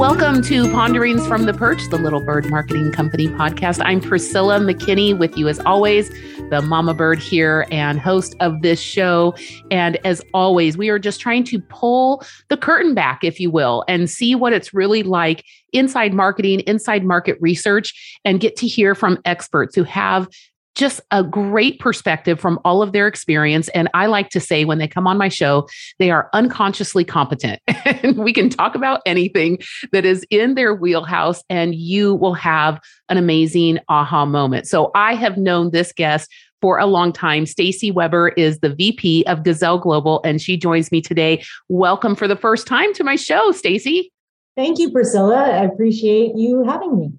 Welcome to Ponderings from the Perch, the Little Bird Marketing Company podcast. I'm Priscilla McKinney with you as always, the mama bird here and host of this show. And as always, we are just trying to pull the curtain back, if you will, and see what it's really like inside marketing, inside market research, and get to hear from experts who have just a great perspective from all of their experience. And I like to say when they come on my show, they are unconsciously competent. and we can talk about anything that is in their wheelhouse, and you will have an amazing aha moment. So I have known this guest for a long time. Stacey Weber is the VP of Gazelle Global, and she joins me today. Welcome for the first time to my show, Stacey. Thank you, Priscilla. I appreciate you having me.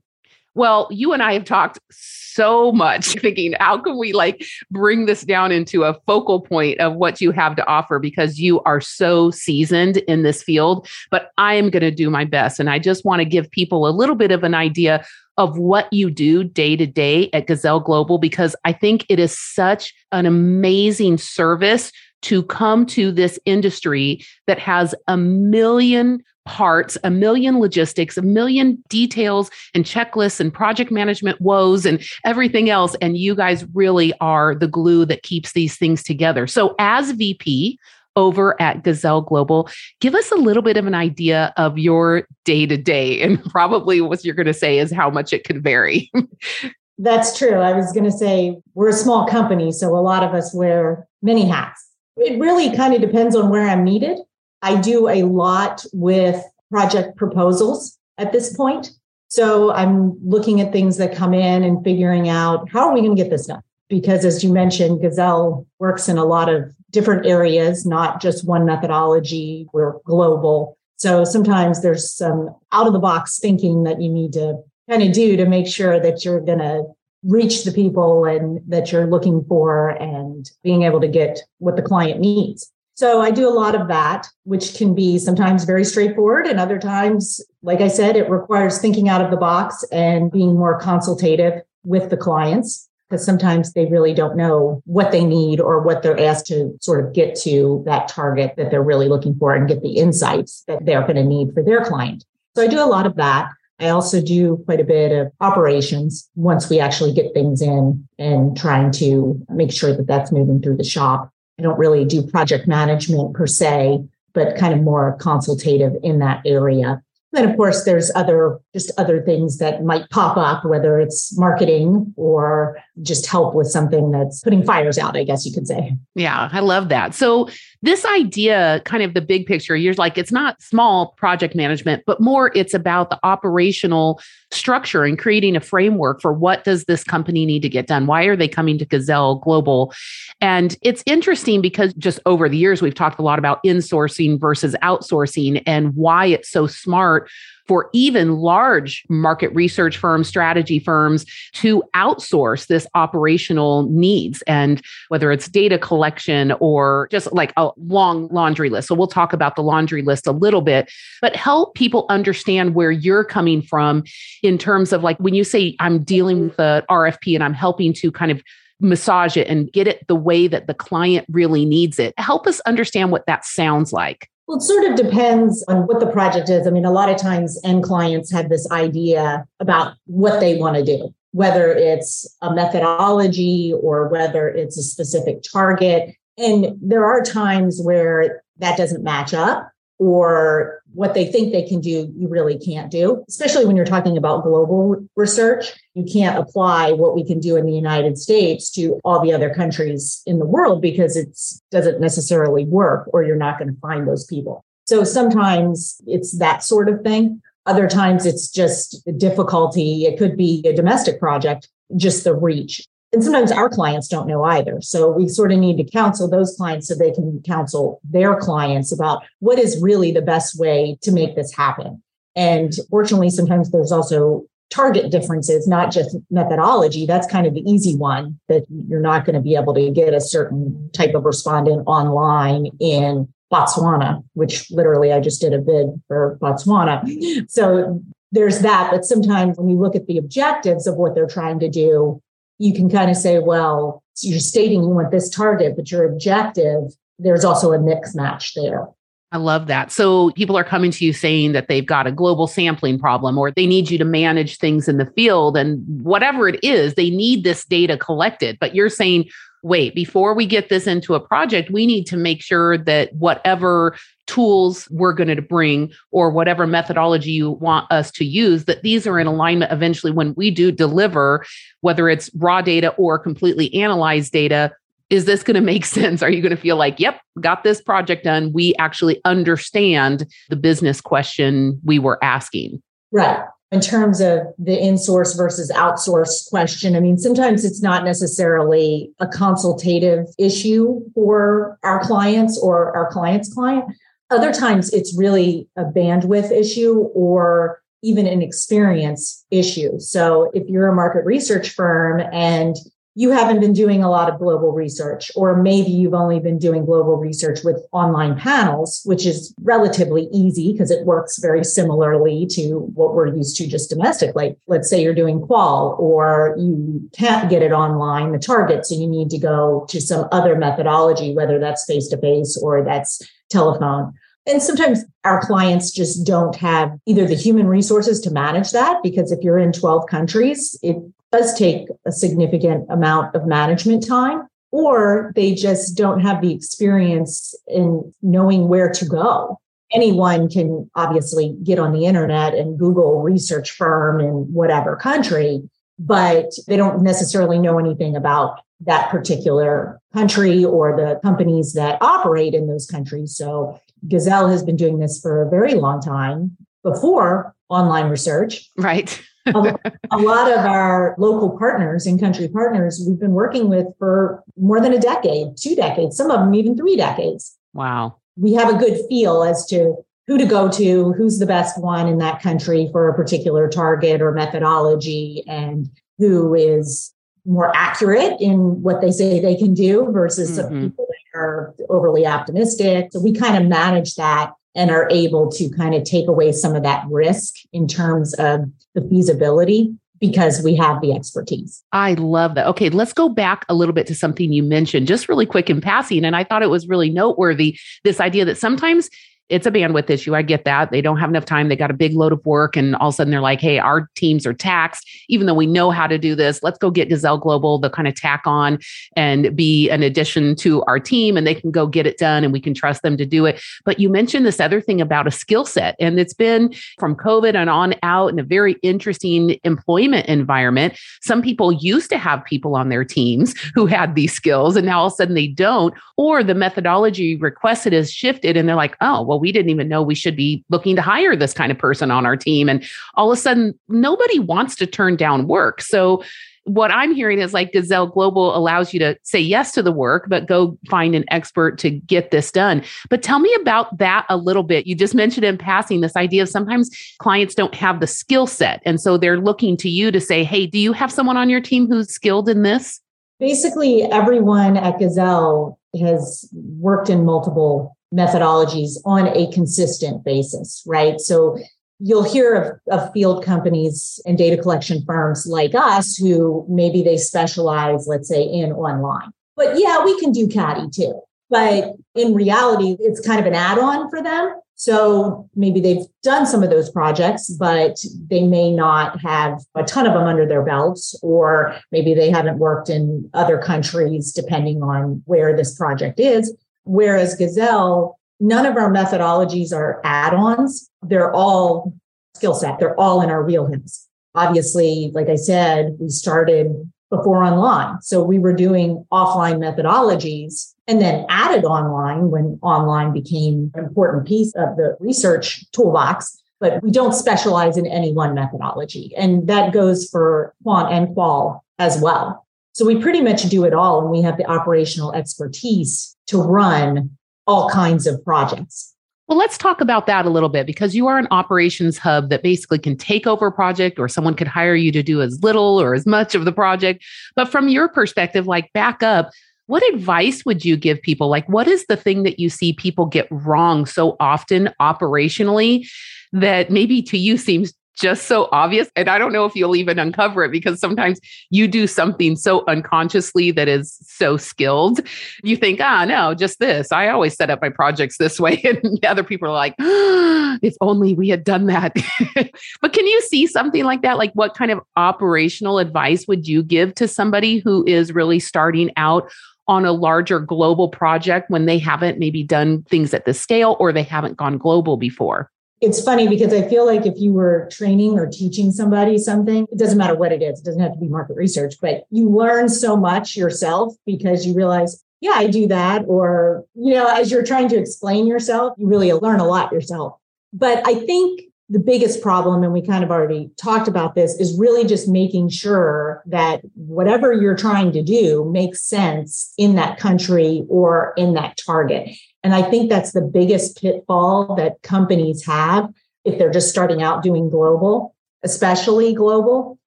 Well, you and I have talked so much thinking, how can we like bring this down into a focal point of what you have to offer because you are so seasoned in this field. But I am going to do my best. And I just want to give people a little bit of an idea of what you do day to day at Gazelle Global because I think it is such an amazing service to come to this industry that has a million parts, a million logistics, a million details and checklists and project management woes and everything else. And you guys really are the glue that keeps these things together. So, as VP, over at Gazelle Global. Give us a little bit of an idea of your day to day, and probably what you're going to say is how much it could vary. That's true. I was going to say we're a small company, so a lot of us wear many hats. It really kind of depends on where I'm needed. I do a lot with project proposals at this point. So I'm looking at things that come in and figuring out how are we going to get this done? Because as you mentioned, Gazelle works in a lot of different areas, not just one methodology. We're global. So sometimes there's some out of the box thinking that you need to kind of do to make sure that you're going to reach the people and that you're looking for and being able to get what the client needs. So I do a lot of that, which can be sometimes very straightforward. And other times, like I said, it requires thinking out of the box and being more consultative with the clients because sometimes they really don't know what they need or what they're asked to sort of get to that target that they're really looking for and get the insights that they're going to need for their client. So I do a lot of that. I also do quite a bit of operations once we actually get things in and trying to make sure that that's moving through the shop. I don't really do project management per se, but kind of more consultative in that area. Then, of course, there's other just other things that might pop up, whether it's marketing or just help with something that's putting fires out, I guess you could say. Yeah, I love that. So, this idea, kind of the big picture, you're like, it's not small project management, but more it's about the operational structure and creating a framework for what does this company need to get done? Why are they coming to Gazelle Global? And it's interesting because just over the years, we've talked a lot about insourcing versus outsourcing and why it's so smart for even large market research firms, strategy firms to outsource this operational needs and whether it's data collection or just like a long laundry list. So we'll talk about the laundry list a little bit, but help people understand where you're coming from in terms of like when you say I'm dealing with the RFP and I'm helping to kind of massage it and get it the way that the client really needs it. Help us understand what that sounds like. Well, it sort of depends on what the project is. I mean, a lot of times end clients have this idea about what they want to do, whether it's a methodology or whether it's a specific target. And there are times where that doesn't match up or what they think they can do, you really can't do, especially when you're talking about global research. You can't apply what we can do in the United States to all the other countries in the world because it doesn't necessarily work or you're not going to find those people. So sometimes it's that sort of thing. Other times it's just difficulty. It could be a domestic project, just the reach. And sometimes our clients don't know either. So we sort of need to counsel those clients so they can counsel their clients about what is really the best way to make this happen. And fortunately, sometimes there's also target differences, not just methodology. That's kind of the easy one that you're not going to be able to get a certain type of respondent online in Botswana, which literally I just did a bid for Botswana. So there's that. But sometimes when you look at the objectives of what they're trying to do, you can kind of say, well, you're stating you want this target, but your objective, there's also a mix match there. I love that. So people are coming to you saying that they've got a global sampling problem or they need you to manage things in the field and whatever it is, they need this data collected. But you're saying, wait, before we get this into a project, we need to make sure that whatever tools we're going to bring or whatever methodology you want us to use, that these are in alignment eventually when we do deliver, whether it's raw data or completely analyzed data. Is this going to make sense? Are you going to feel like, yep, got this project done? We actually understand the business question we were asking. Right in terms of the in-source versus outsource question, I mean, sometimes it's not necessarily a consultative issue for our clients or our client's client. Other times it's really a bandwidth issue or even an experience issue. So if you're a market research firm and you haven't been doing a lot of global research, or maybe you've only been doing global research with online panels, which is relatively easy because it works very similarly to what we're used to just domestically. Let's say you're doing qual or you can't get it online, the target, so you need to go to some other methodology, whether that's face to face or that's telephone. And sometimes our clients just don't have either the human resources to manage that because if you're in 12 countries, it does take a significant amount of management time, or they just don't have the experience in knowing where to go. Anyone can obviously get on the internet and Google research firm in whatever country, but they don't necessarily know anything about that particular country or the companies that operate in those countries. So Gazelle has been doing this for a very long time before online research. Right a, a, lot of our local partners and country partners we've been working with for more than a decade, two decades, some of them even three decades. Wow. We have a good feel as to who to go to, who's the best one in that country for a particular target or methodology, and who is more accurate in what they say they can do versus mm-hmm. some people are overly optimistic. So we kind of manage that and are able to kind of take away some of that risk in terms of the feasibility because we have the expertise. I love that. Okay, let's go back a little bit to something you mentioned just really quick in passing. And I thought it was really noteworthy this idea that sometimes it's a bandwidth issue. I get that. They don't have enough time. They got a big load of work. And all of a sudden they're like, hey, our teams are taxed, even though we know how to do this. Let's go get Gazelle Global to kind of tack on and be an addition to our team and they can go get it done and we can trust them to do it. But you mentioned this other thing about a skill set. And it's been from COVID and on out in a very interesting employment environment. Some people used to have people on their teams who had these skills and now all of a sudden they don't, or the methodology requested has shifted and they're like, oh, well, we didn't even know we should be looking to hire this kind of person on our team. And all of a sudden, nobody wants to turn down work. So, what I'm hearing is like Gazelle Global allows you to say yes to the work, but go find an expert to get this done. But tell me about that a little bit. You just mentioned in passing this idea of sometimes clients don't have the skill set. And so they're looking to you to say, hey, do you have someone on your team who's skilled in this? Basically, everyone at Gazelle has worked in multiple methodologies on a consistent basis, right? So you'll hear of, of, field companies and data collection firms like us who maybe they specialize, let's say, in online. But yeah, we can do CATI too. But in reality, it's kind of an add on for them. So maybe they've done some of those projects, but they may not have a ton of them under their belts, or maybe they haven't worked in other countries, depending on where this project is. Whereas Gazelle, none of our methodologies are add ons. They're all skill set. They're all in our wheelhouse. Obviously, like I said, we started before online. So we were doing offline methodologies and then added online when online became an important piece of the research toolbox. But we don't specialize in any one methodology. And that goes for quant and qual as well. So we pretty much do it all. And we have the operational expertise to run all kinds of projects. Well, let's talk about that a little bit because you are an operations hub that basically can take over a project or someone could hire you to do as little or as much of the project. But from your perspective, like back up, what advice would you give people? Like, what is the thing that you see people get wrong so often operationally that maybe to you seems just so obvious. And I don't know if you'll even uncover it because sometimes you do something so unconsciously that is so skilled. You think, ah, no, just this. I always set up my projects this way. And other people are like, oh, if only we had done that. but can you see something like that? Like, what kind of operational advice would you give to somebody who is really starting out? on a larger global project when they haven't maybe done things at this scale or they haven't gone global before? It's funny because I feel like if you were training or teaching somebody something, it doesn't matter what it is, it doesn't have to be market research, but you learn so much yourself because you realize, yeah, I do that. Or, you know, as you're trying to explain yourself, you really learn a lot yourself. But I think the biggest problem, and we kind of already talked about this, is really just making sure that whatever you're trying to do makes sense in that country or in that target. And I think that's the biggest pitfall that companies have if they're just starting out doing global, especially global,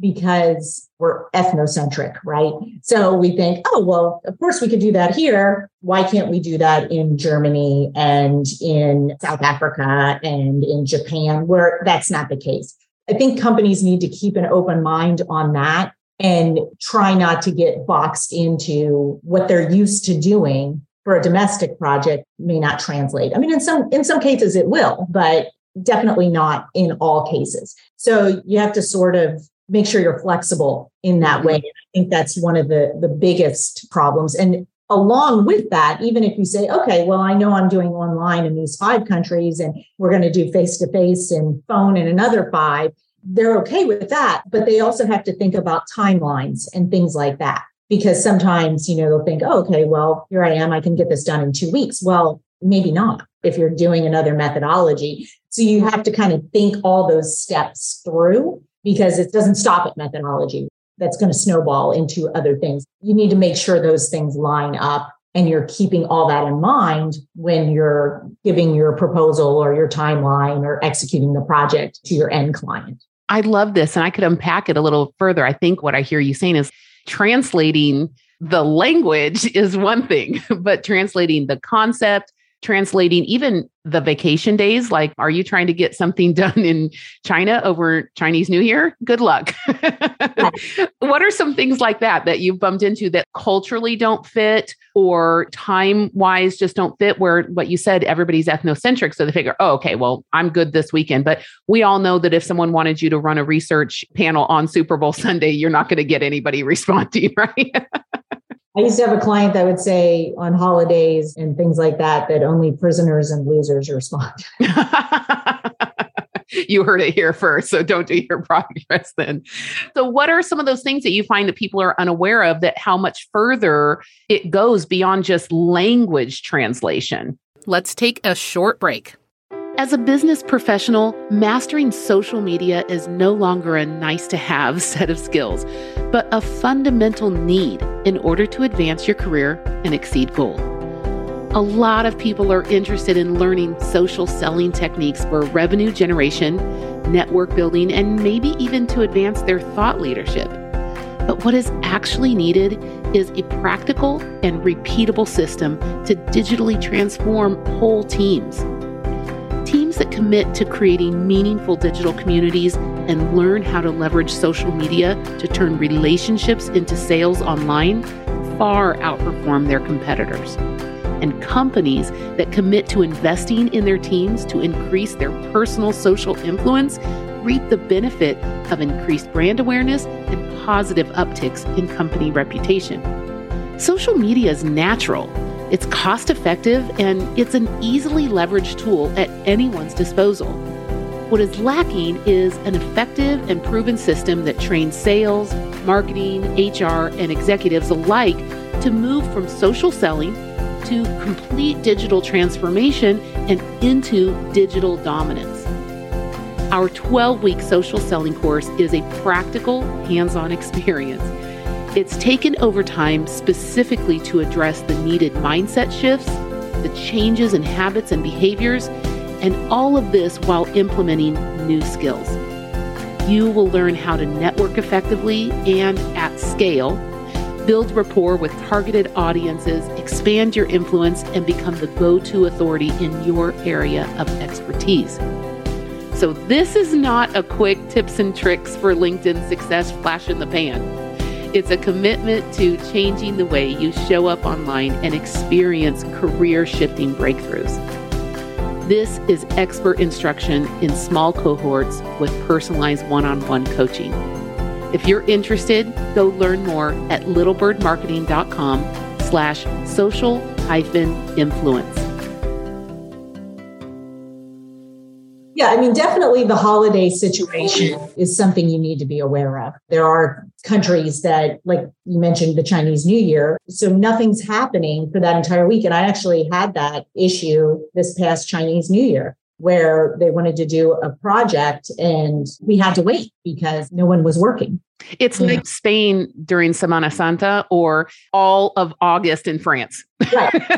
because we're ethnocentric, right? So we think, oh, well, of course we could do that here. Why can't we do that in Germany and in South Africa and in Japan, where that's not the case? I think companies need to keep an open mind on that and try not to get boxed into what they're used to doing for a domestic project may not translate. I mean, in some in some cases it will, but definitely not in all cases. So you have to sort of make sure you're flexible in that mm-hmm. way. I think that's one of the the biggest problems. And along with that, even if you say, okay, well, I know I'm doing online in these five countries and we're going to do face to face and phone in another five, they're okay with that. But they also have to think about timelines and things like that because sometimes, you know, they'll think, oh, okay, well, here I am. I can get this done in two weeks. Well, maybe not if you're doing another methodology. So you have to kind of think all those steps through because it doesn't stop at methodology. That's going to snowball into other things. You need to make sure those things line up and you're keeping all that in mind when you're giving your proposal or your timeline or executing the project to your end client. I love this. And I could unpack it a little further. I think what I hear you saying is translating the language is one thing, but translating the concept, translating even the vacation days like are you trying to get something done in china over chinese new year? Good luck. What are some things like that that you've bumped into that culturally don't fit or time wise just don't fit where what you said everybody's ethnocentric so they figure oh okay well i'm good this weekend. But we all know that if someone wanted you to run a research panel on super bowl sunday you're not going to get anybody responding right I used to have a client that would say on holidays and things like that that only prisoners and losers respond. you heard it here first, so don't do your progress then. So, what are some of those things that you find that people are unaware of that how much further it goes beyond just language translation? Let's take a short break. As a business professional, mastering social media is no longer a nice to have set of skills, but a fundamental need in order to advance your career and exceed goals. A lot of people are interested in learning social selling techniques for revenue generation, network building, and maybe even to advance their thought leadership. But what is actually needed is a practical and repeatable system to digitally transform whole teams teams that commit to creating meaningful digital communities and learn how to leverage social media to turn relationships into sales online far outperform their competitors. And companies that commit to investing in their teams to increase their personal social influence reap the benefit of increased brand awareness and positive upticks in company reputation. Social media is natural it's cost effective and it's an easily leveraged tool at anyone's disposal. What is lacking is an effective and proven system that trains sales, marketing, HR, and executives alike to move from social selling to complete digital transformation and into digital dominance. Our 12 week social selling course is a practical, hands on experience it's taken over time specifically to address the needed mindset shifts, the changes in habits and behaviors, and all of this while implementing new skills. You will learn how to network effectively and at scale, build rapport with targeted audiences, expand your influence, and become the go to authority in your area of expertise. So, this is not a quick tips and tricks for LinkedIn success flash in the pan. It's a commitment to changing the way you show up online and experience career shifting breakthroughs. This is expert instruction in small cohorts with personalized one on one coaching. If you're interested, go learn more at littlebirdmarketing.com slash social hyphen influence. Yeah, I mean, definitely the holiday situation is something you need to be aware of. There are countries that, like you mentioned, the Chinese New Year. So nothing's happening for that entire week. And I actually had that issue this past Chinese New Year where they wanted to do a project and we had to wait because no one was working. It's yeah. like Spain during Semana Santa or all of August in France. Right.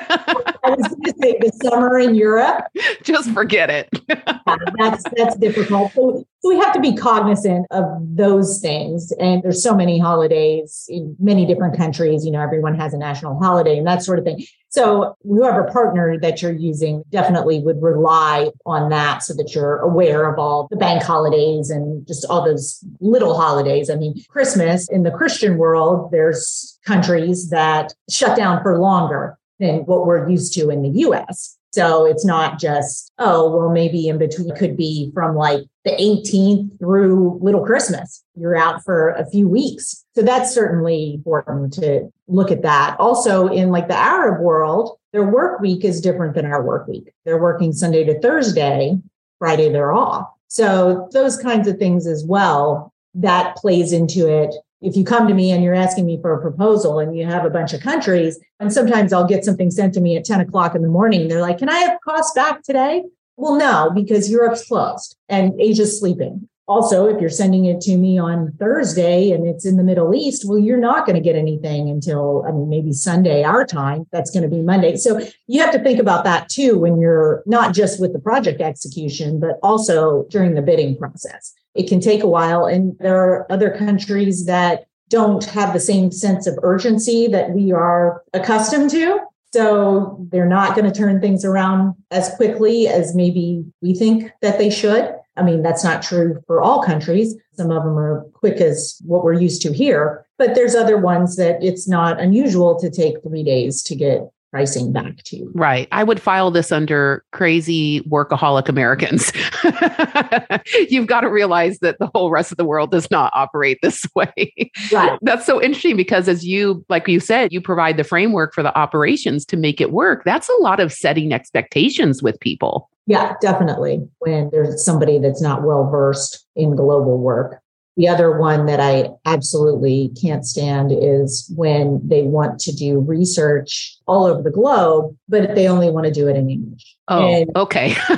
I was going to say the summer in Europe. Just forget it. yeah, that's that's difficult. So, so we have to be cognizant of those things. And there's so many holidays in many different countries. You know, everyone has a national holiday and that sort of thing. So whoever partner that you're using definitely would rely on that so that you're aware of all the bank holidays and just all those little holidays. I mean, Christmas in the Christian world, there's countries that shut down for longer than what we're used to in the US. So it's not just, oh, well, maybe in between could be from like the 18th through little Christmas. You're out for a few weeks. So that's certainly important to look at that. Also, in like the Arab world, their work week is different than our work week. They're working Sunday to Thursday, Friday they're off. So those kinds of things as well, that plays into it if you come to me and you're asking me for a proposal and you have a bunch of countries, and sometimes I'll get something sent to me at 10 o'clock in the morning. They're like, Can I have costs back today? Well, no, because Europe's closed and Asia's sleeping. Also, if you're sending it to me on Thursday and it's in the Middle East, well, you're not going to get anything until, I mean, maybe Sunday, our time. That's going to be Monday. So you have to think about that too when you're not just with the project execution, but also during the bidding process. It can take a while. And there are other countries that don't have the same sense of urgency that we are accustomed to. So they're not going to turn things around as quickly as maybe we think that they should. I mean, that's not true for all countries. Some of them are quick as what we're used to here, but there's other ones that it's not unusual to take three days to get pricing back to you. Right. I would file this under crazy workaholic Americans. You've got to realize that the whole rest of the world does not operate this way. Right. That's so interesting because as you like you said, you provide the framework for the operations to make it work. That's a lot of setting expectations with people. Yeah, definitely. When there's somebody that's not well versed in global work. The other one that I absolutely can't stand is when they want to do research all over the globe, but they only want to do it in English. Oh, and okay.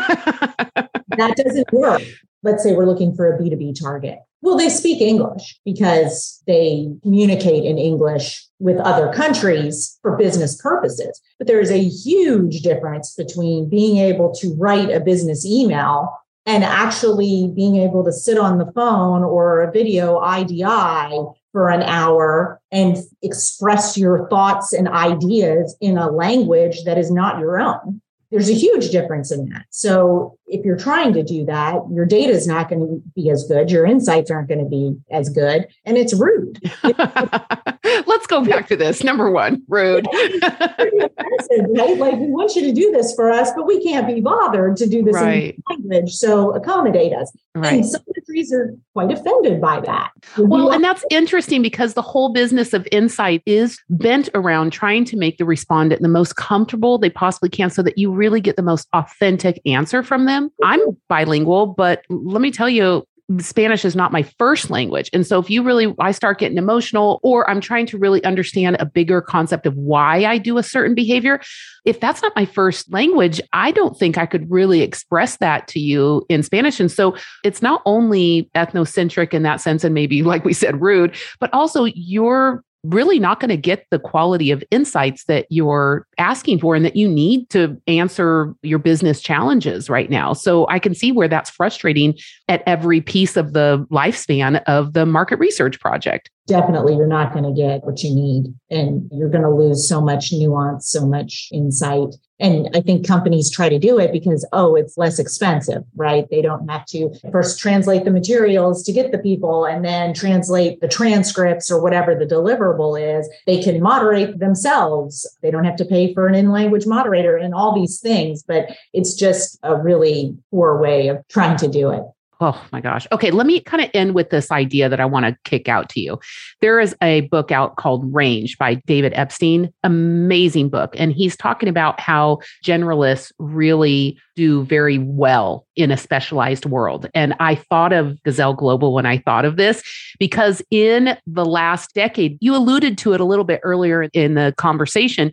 that doesn't work. Let's say we're looking for a B2B target. Well, they speak English because they communicate in English with other countries for business purposes. But there's a huge difference between being able to write a business email and actually being able to sit on the phone or a video IDI for an hour and express your thoughts and ideas in a language that is not your own. There's a huge difference in that. So if you're trying to do that, your data is not going to be as good. Your insights aren't going to be as good. And it's rude. Let's go back to this. Number one, rude. right? Like we want you to do this for us, but we can't be bothered to do this right. in language. So accommodate us. Right. And some countries are quite offended by that. Well, and that's interesting because the whole business of insight is bent around trying to make the respondent the most comfortable they possibly can so that you really get the most authentic answer from them. I'm bilingual, but let me tell you, Spanish is not my first language. And so if you really, I start getting emotional or I'm trying to really understand a bigger concept of why I do a certain behavior, if that's not my first language, I don't think I could really express that to you in Spanish. And so it's not only ethnocentric in that sense, and maybe, like we said, rude, but also you're really not going to get the quality of insights that you're asking for and that you need to answer your business challenges right now. So I can see where that's frustrating at every piece of the lifespan of the market research project. definitely you're not going to get what you need and you're going to lose so much nuance, so much insight. And I think companies try to do it because, oh, it's less expensive, right? They don't have to first translate the materials to get the people and then translate the transcripts or whatever the deliverable is. They can moderate themselves. They don't have to pay for an in language moderator and all these things, but it's just a really poor way of trying to do it. Oh my gosh. Okay, let me kind of end with this idea that I want to kick out to you. There is a book out called Range by David Epstein, amazing book. And he's talking about how generalists really do very well in a specialized world. And I thought of Gazelle Global when I thought of this because in the last decade, you alluded to it a little bit earlier in the conversation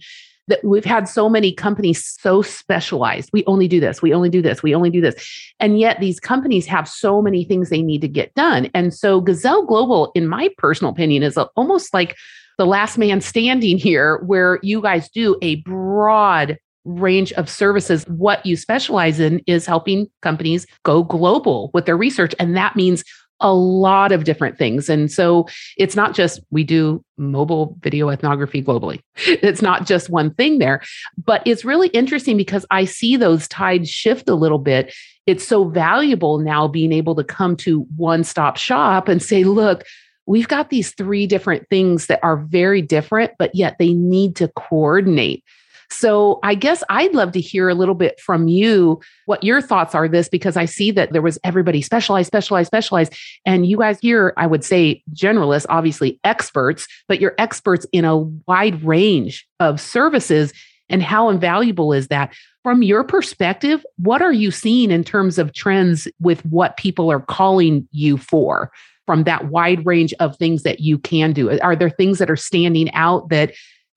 that we've had so many companies so specialized. We only do this, we only do this, we only do this. And yet these companies have so many things they need to get done. And so Gazelle Global, in my personal opinion, is almost like the last man standing here, where you guys do a broad range of services. What you specialize in is helping companies go global with their research. And that means a lot of different things. And so it's not just we do mobile video ethnography globally. It's not just one thing there, but it's really interesting because I see those tides shift a little bit. It's so valuable now being able to come to one stop shop and say, look, we've got these three different things that are very different, but yet they need to coordinate. So I guess I'd love to hear a little bit from you what your thoughts are this because I see that there was everybody specialized, specialized, specialized. And you guys here, I would say generalists, obviously experts, but you're experts in a wide range of services. And how invaluable is that? From your perspective, what are you seeing in terms of trends with what people are calling you for? From that wide range of things that you can do? Are there things that are standing out that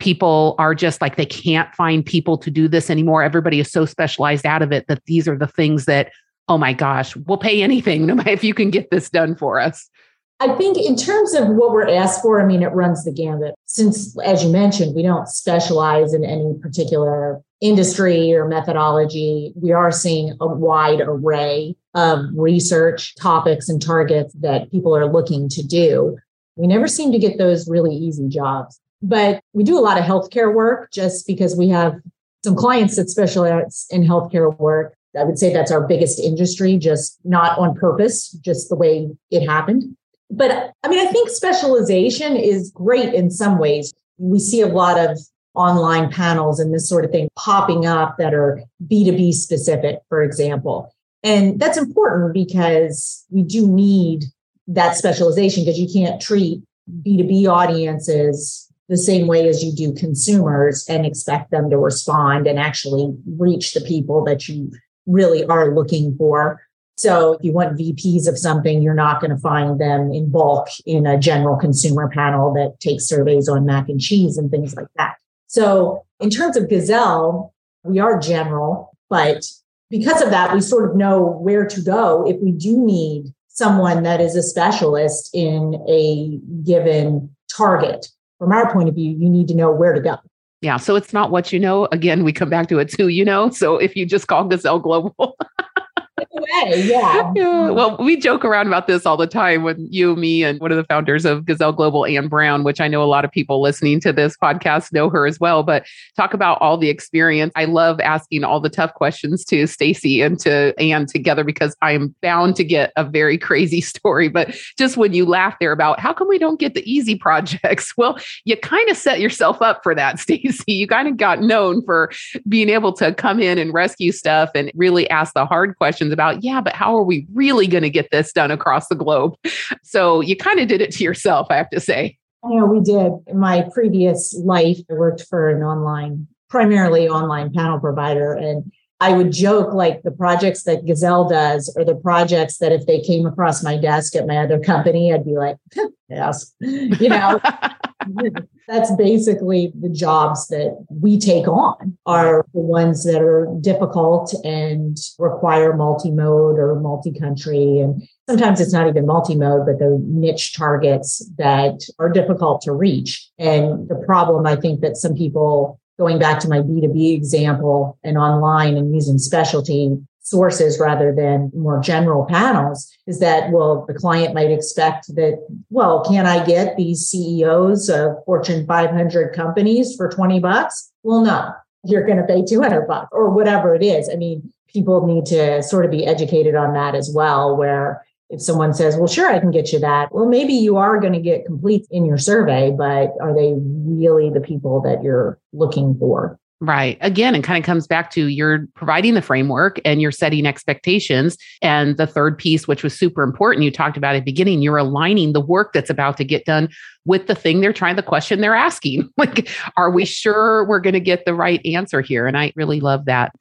people are just like they can't find people to do this anymore everybody is so specialized out of it that these are the things that oh my gosh we'll pay anything no matter if you can get this done for us I think in terms of what we're asked for, I mean, it runs the gambit. Since, as you mentioned, we don't specialize in any particular industry or methodology, we are seeing a wide array of research topics and targets that people are looking to do. We never seem to get those really easy jobs. But we do a lot of healthcare work just because we have some clients that specialize in healthcare work. I would say that's our biggest industry, just not on purpose, just the way it happened. But I mean, I think specialization is great in some ways. We see a lot of online panels and this sort of thing popping up that are B2B specific, for example. And that's important because we do need that specialization because you can't treat B2B audiences the same way as you do consumers and expect them to respond and actually reach the people that you really are looking for. So if you want VPs of something, you're not going to find them in bulk in a general consumer panel that takes surveys on mac and cheese and things like that. So in terms of Gazelle, we are general, but because of that, we sort of know where to go if we do need someone that is a specialist in a given target from our point of view, you need to know where to go. Yeah. So it's not what you know. Again, we come back to it's who you know. So if you just call Gazelle Global, Yeah. yeah. Well, we joke around about this all the time when you, me, and one of the founders of Gazelle Global, Anne Brown, which I know a lot of people listening to this podcast know her as well. But talk about all the experience. I love asking all the tough questions to Stacey and to Anne together because I am bound to get a very crazy story. But just when you laugh there about how come we don't get the easy projects? Well, you kind of set yourself up for that, Stacey. You kind of got known for being able to come in and rescue stuff and really ask the hard questions about yeah, but how are we really going to get this done across the globe? So you kind of did it to yourself, I have to say. Yeah, we did. In my previous life, I worked for an online, primarily online panel provider. And I would joke like the projects that Gazelle does or the projects that if they came across my desk at my other company, I'd be like, yes, you know, that's basically the jobs that we take on are the ones that are difficult and require multi-mode or multi-country. And sometimes it's not even multi-mode, but they're niche targets that are difficult to reach. And the problem I think that some people going back to my B2B example and online and using specialty, sources rather than more general panels is that, well, the client might expect that, well, can I get these CEOs of Fortune 500 companies for 20 bucks? Well, no, you're going to pay 200 bucks or whatever it is. I mean, people need to sort of be educated on that as well, where if someone says, well, sure, I can get you that. Well, maybe you are going to get complete in your survey, but are they really the people that you're looking for? Right. Again, it kind of comes back to you're providing the framework and you're setting expectations. And the third piece, which was super important, you talked about at the beginning, you're aligning the work that's about to get done with the thing they're trying, the question they're asking. Like, are we sure we're going to get the right answer here? And I really love that.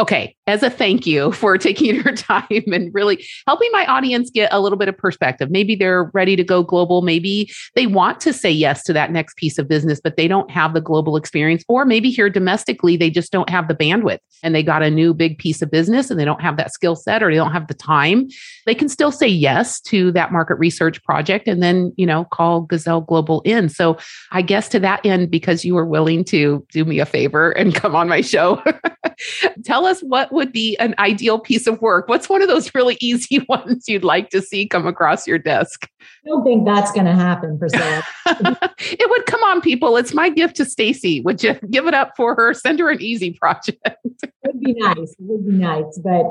Okay, as a thank you for taking your time and really helping my audience get a little bit of perspective. Maybe they're ready to go global. Maybe they want to say yes to that next piece of business, but they don't have the global experience. Or maybe here domestically, they just don't have the bandwidth and they got a new big piece of business and they don't have that skill set or they don't have the time. They can still say yes to that market research project and then, you know, call Gazelle Global in. So I guess to that end, because you were willing to do me a favor and come on my show, tell us what would be an ideal piece of work. What's one of those really easy ones you'd like to see come across your desk? I don't think that's going to happen, Priscilla. it would come on, people. It's my gift to Stacey. Would you give it up for her? Send her an easy project. it would be nice. It would be nice, but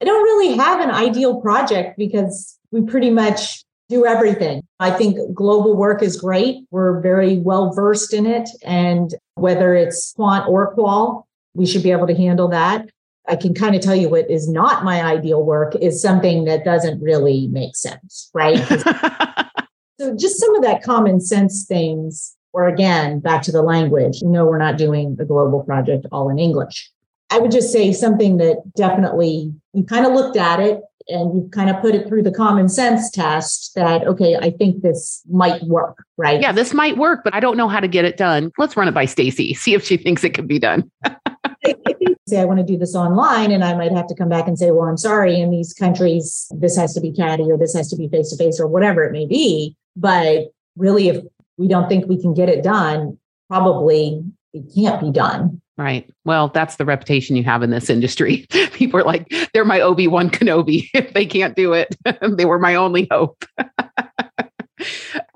I don't really have an ideal project because we pretty much do everything. I think global work is great. We're very well versed in it. And whether it's quant or qual, we should be able to handle that. I can kind of tell you what is not my ideal work is something that doesn't really make sense, right? so just some of that common sense things, or again, back to the language. No, we're not doing a global project all in English. I would just say something that definitely you kind of looked at it and you kind of put it through the common sense test that okay i think this might work right yeah this might work but i don't know how to get it done let's run it by stacey see if she thinks it can be done say I want to do this online, and I might have to come back and say, "Well, I'm sorry. In these countries, this has to be CATI or this has to be face to face or whatever it may be." But really, if we don't think we can get it done, probably it can't be done. Right. Well, that's the reputation you have in this industry. People are like, they're my Obi Wan Kenobi. If they can't do it, they were my only hope.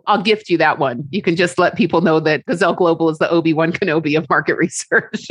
I'll gift you that one. You can just let people know that Gazelle Global is the Obi Wan Kenobi of market research.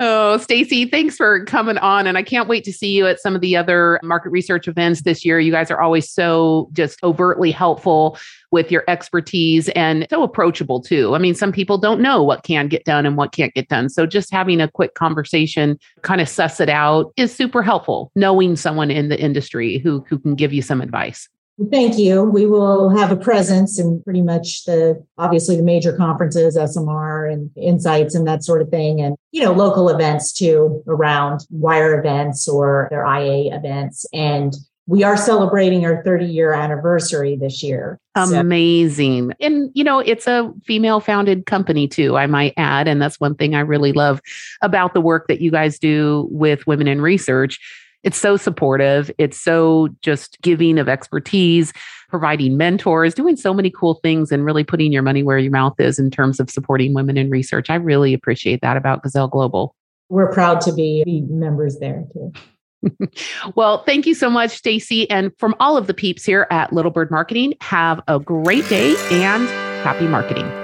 Oh, Stacey, thanks for coming on. And I can't wait to see you at some of the other market research events this year. You guys are always so just overtly helpful with your expertise and so approachable too. I mean, some people don't know what can get done and what can't get done. So just having a quick conversation, kind of suss it out is super helpful, knowing someone in the industry who, who can give you some advice. Thank you. We will have a presence in pretty much the obviously the major conferences, SMR and insights and that sort of thing. And, you know, local events too around WIRe events or their IA events. And we are celebrating our 30 year anniversary this year. Amazing. So. And, you know, it's a female founded company too, I might add. And that's one thing I really love about the work that you guys do with women in research it's so supportive. It's so just giving of expertise, providing mentors, doing so many cool things, and really putting your money where your mouth is in terms of supporting women in research. I really appreciate that about Gazelle Global. We're proud to be members there too. well, thank you so much, Stacey. And from all of the peeps here at Little Bird Marketing, have a great day and happy marketing.